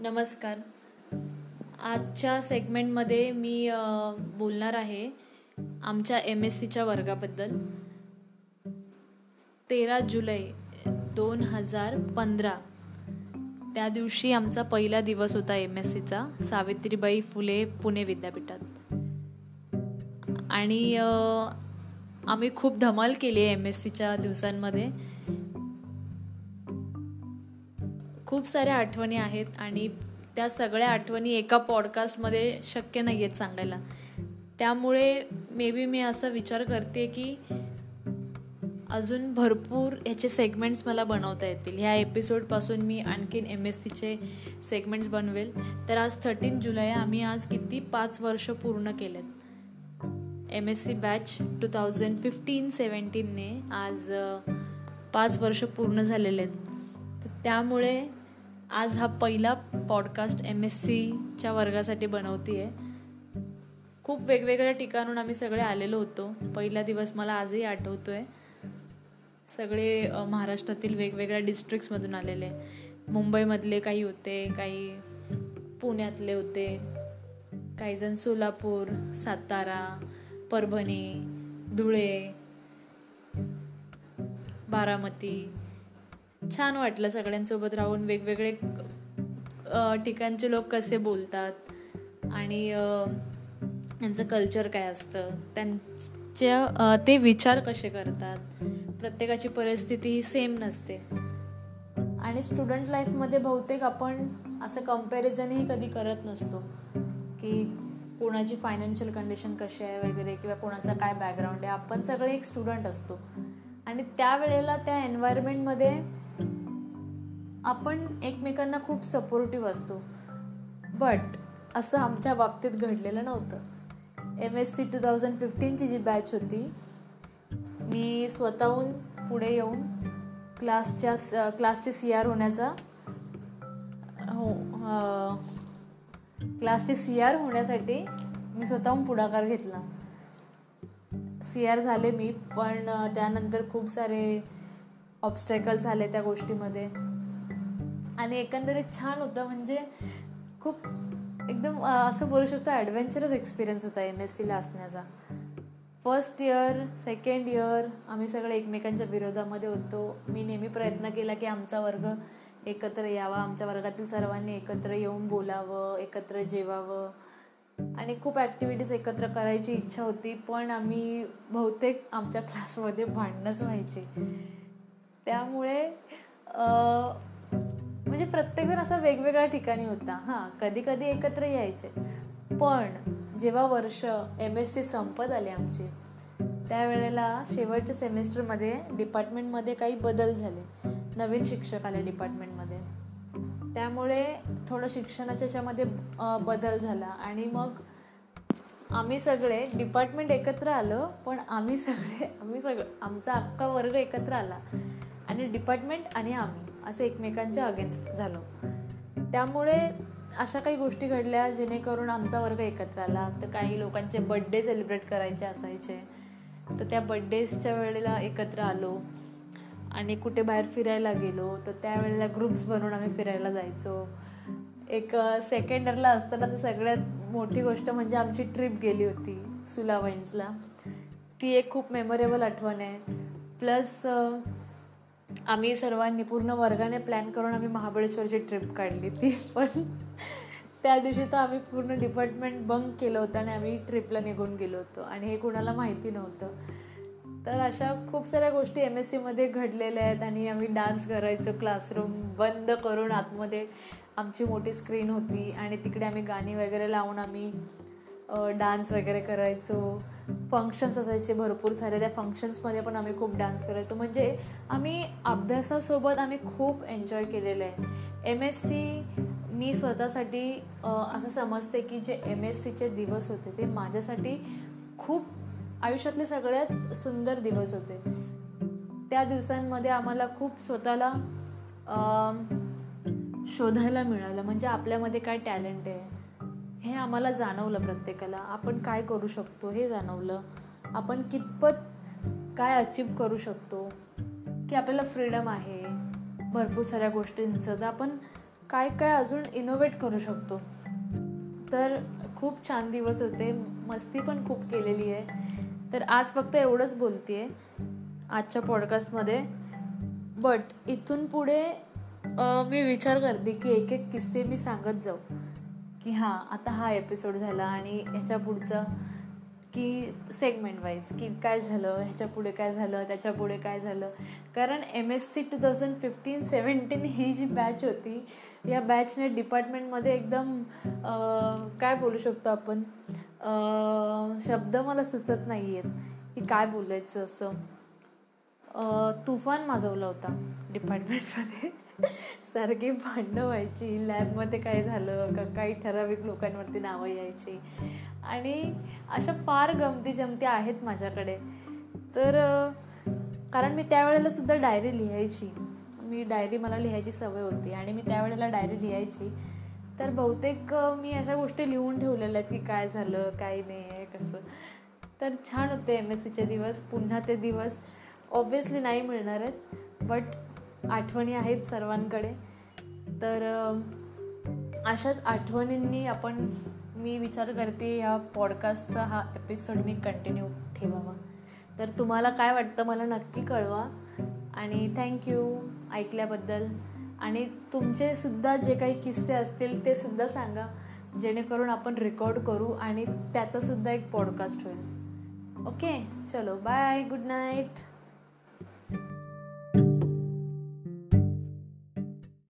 नमस्कार. आजच्या सेगमेंटमध्ये मी बोलणार आहे आमच्या एम एस सीच्या वर्गाबद्दल. तेरा जुलै दोन हजार पंधरा. त्या दिवशी आमचा पहिला दिवस होता एम एस सीचा सावित्रीबाई फुले पुणे विद्यापीठात. आणि आम्ही खूप धमाल केली आहे एम एस सीच्या दिवसांमध्ये. खूप साऱ्या आठवणी आहेत आणि त्या सगळ्या आठवणी एका पॉडकास्टमध्ये शक्य नाही आहेत सांगायला. त्यामुळे मे बी मी असा विचार करते की अजून भरपूर ह्याचे सेगमेंट्स मला बनवता येतील. ह्या एपिसोडपासून मी आणखीन एम एस सीचे सेगमेंट्स बनवेल. तर आज थर्टीन जुलै आम्ही आज किती? पाच वर्ष पूर्ण केलेत. M S C batch two thousand fifteen सेवन्टीनने आज पाच वर्ष पूर्ण झालेले आहेत. त्यामुळे आज हा पहिला पॉडकास्ट एम एस सीच्या वर्गासाठी बनवते आहे खूप वेगवेगळ्या ठिकाणून आम्ही सगळे आलेलो होतो. पहिला दिवस मला आजही आठवतो आहे सगळे महाराष्ट्रातील वेगवेगळ्या डिस्ट्रिक्ट्समधून आलेले. मुंबईमधले काही होते काही पुण्यातले होते. काहीजण सोलापूर सातारा परभणी धुळे बारामती छान वाटलं सगळ्यांसोबत राहून. वेगवेगळे ठिकाणचे लोक कसे बोलतात आणि त्यांचं कल्चर काय असतं त्यांच्या ते विचार कसे करतात. प्रत्येकाची परिस्थिती ही सेम नसते. आणि स्टुडंट लाईफमध्ये बहुतेक आपण असं कम्पॅरिझनही कधी करत नसतो की कोणाची फायनान्शियल कंडिशन कशी आहे वगैरे किंवा कोणाचा काय बॅकग्राऊंड आहे. आपण सगळे एक स्टुडंट असतो. आणि त्यावेळेला त्या एन्व्हायरमेंटमध्ये आपण एकमेकांना खूप सपोर्टिव्ह असतो. बट असं आमच्या बाबतीत घडलेलं नव्हतं. M S C two thousand फिफ्टीनची जी बॅच होती मी स्वतःहून पुढे येऊन क्लासच्या क्लासची सी आर होण्याचा हो क्लासची सी आर होण्यासाठी मी स्वतःहून पुढाकार घेतला. सी आर झाले मी पण त्यानंतर खूप सारे ऑब्स्टॅकल झाले त्या गोष्टीमध्ये. आणि एकंदरीत छान होतं. म्हणजे खूप एकदम असं बोलू शकतो ॲडव्हेंचरस एक्सपिरियन्स होता एम एस सीला असण्याचा. फर्स्ट इयर सेकंड इयर आम्ही सगळे एकमेकांच्या विरोधामध्ये होतो. मी नेहमी प्रयत्न केला की आमचा वर्ग एकत्र यावा आमच्या वर्गातील सर्वांनी एकत्र येऊन बोलावं एकत्र जेवावं. आणि खूप ॲक्टिव्हिटीज एकत्र करायची इच्छा होती पण आम्ही बहुतेक आमच्या क्लासमध्ये भांडणंच व्हायचे. त्यामुळे म्हणजे प्रत्येकजण असा वेगवेगळ्या ठिकाणी होता. हां कधी कधी एकत्र यायचे. पण जेव्हा वर्ष एम एस सी संपत आले आमची त्यावेळेला शेवटच्या सेमिस्टरमध्ये डिपार्टमेंटमध्ये काही बदल झाले. नवीन शिक्षक आले डिपार्टमेंटमध्ये. त्यामुळे थोडं शिक्षणाच्या याच्यामध्ये बदल झाला. आणि मग आम्ही सगळे डिपार्टमेंट एकत्र आलं पण आम्ही सगळे आम्ही सगळं आमचा अख्खा वर्ग एकत्र आला. आणि डिपार्टमेंट आणि आम्ही. असं एकमेकांच्या अगेन्स्ट झालो. त्यामुळे अशा काही गोष्टी घडल्या जेणेकरून आमचा वर्ग एकत्र आला. तर काही लोकांचे बड्डे सेलिब्रेट करायचे असायचे. तर त्या बड्डेजच्या वेळेला एकत्र आलो. आणि कुठे बाहेर फिरायला गेलो तर त्यावेळेला ग्रुप्स बनवून आम्ही फिरायला जायचो. एक सेकंडरला असताना तर सगळ्यात मोठी गोष्ट म्हणजे आमची ट्रिप गेली होती सुलावाईन्सला ती एक खूप मेमोरेबल आठवण आहे. प्लस आम्ही सर्वांनी पूर्ण वर्गाने प्लॅन करून आम्ही महाबळेश्वरची ट्रिप काढली ती. पण त्या दिवशी तर आम्ही पूर्ण डिपार्टमेंट बंक केलं होतं आणि आम्ही ट्रिपला निघून गेलो होतो. आणि हे कुणाला माहिती नव्हतं. तर अशा खूप साऱ्या गोष्टी एम एस सीमध्ये घडलेल्या आहेत आणि आम्ही डान्स करायचो क्लासरूम बंद करून आतमध्ये. आमची मोठी स्क्रीन होती आणि तिकडे आम्ही गाणी वगैरे लावून आम्ही डान्स वगैरे करायचो. फंक्शन्स असायचे भरपूर सारे. त्या फंक्शन्समध्ये पण आम्ही खूप डान्स करायचो. म्हणजे आम्ही अभ्यासासोबत आम्ही खूप एन्जॉय केलेलं आहे. एम एस सी मी स्वतःसाठी असं समजते की जे एम एस सीचे दिवस होते ते माझ्यासाठी खूप आयुष्यातले सगळ्यात सुंदर दिवस होते. त्या दिवसांमध्ये आम्हाला खूप स्वतःला शोधायला मिळालं. म्हणजे आपल्यामध्ये काय टॅलेंट आहे? हे आम्हाला जाणवलं प्रत्येकाला. आपण काय करू शकतो हे जाणवलं. आपण कितपत काय अचीव करू शकतो की आपल्याला फ्रीडम आहे भरपूर साऱ्या गोष्टींचं तर आपण काय काय अजून इनोव्हेट करू शकतो. तर खूप छान दिवस होते. मस्ती पण खूप केलेली आहे. तर आज फक्त एवढंच बोलते आहे आजच्या पॉडकास्टमध्ये बट इथून पुढे मी विचार करते की एक एक किस्से मी सांगत जाऊ. की हां आता हा एपिसोड झाला आणि ह्याच्या पुढचं की सेगमेंट वाईज की काय झालं ह्याच्या पुढे काय झालं त्याच्या पुढे काय झालं. कारण M S C two thousand fifteen seventeen ही जी बॅच होती या बॅचने डिपार्टमेंटमध्ये एकदम काय बोलू शकतो आपण शब्द मला सुचत नाही आहेत की काय बोलायचं असं. तुफान माजवला होता डिपार्टमेंटमध्ये. सारखी भांडणं व्हायची लॅबमध्ये काय झालं का काही ठराविक लोकांवरती नावं यायची. आणि अशा फार गमती जमती आहेत माझ्याकडे. तर कारण मी त्यावेळेला सुद्धा डायरी लिहायची. मी डायरी मला लिहायची सवय होती आणि मी त्यावेळेला डायरी लिहायची. तर बहुतेक मी अशा गोष्टी लिहून ठेवलेल्या आहेत की काय झालं काय नाही आहे कसं. तर छान होते एम एस सीचे दिवस पुन्हा ते दिवस. ऑब्व्हियसली नाही मिळणार आहेत बट आठवणी आहेत सर्वांकडे. तर अशाच आठवणींनी आपण मी विचार करते या पॉडकास्टचा हा एपिसोड मी कंटिन्यू ठेवावा. तर तुम्हाला काय वाटतं मला नक्की कळवा. आणि थँक्यू ऐकल्याबद्दल. आणि तुमचे सुद्धा जे काही किस्से असतील ते सुद्धा सांगा जेणेकरून आपण रेकॉर्ड करू आणि त्याचासुद्धा एक पॉडकास्ट होईल. ओके चलो बाय गुड नाईट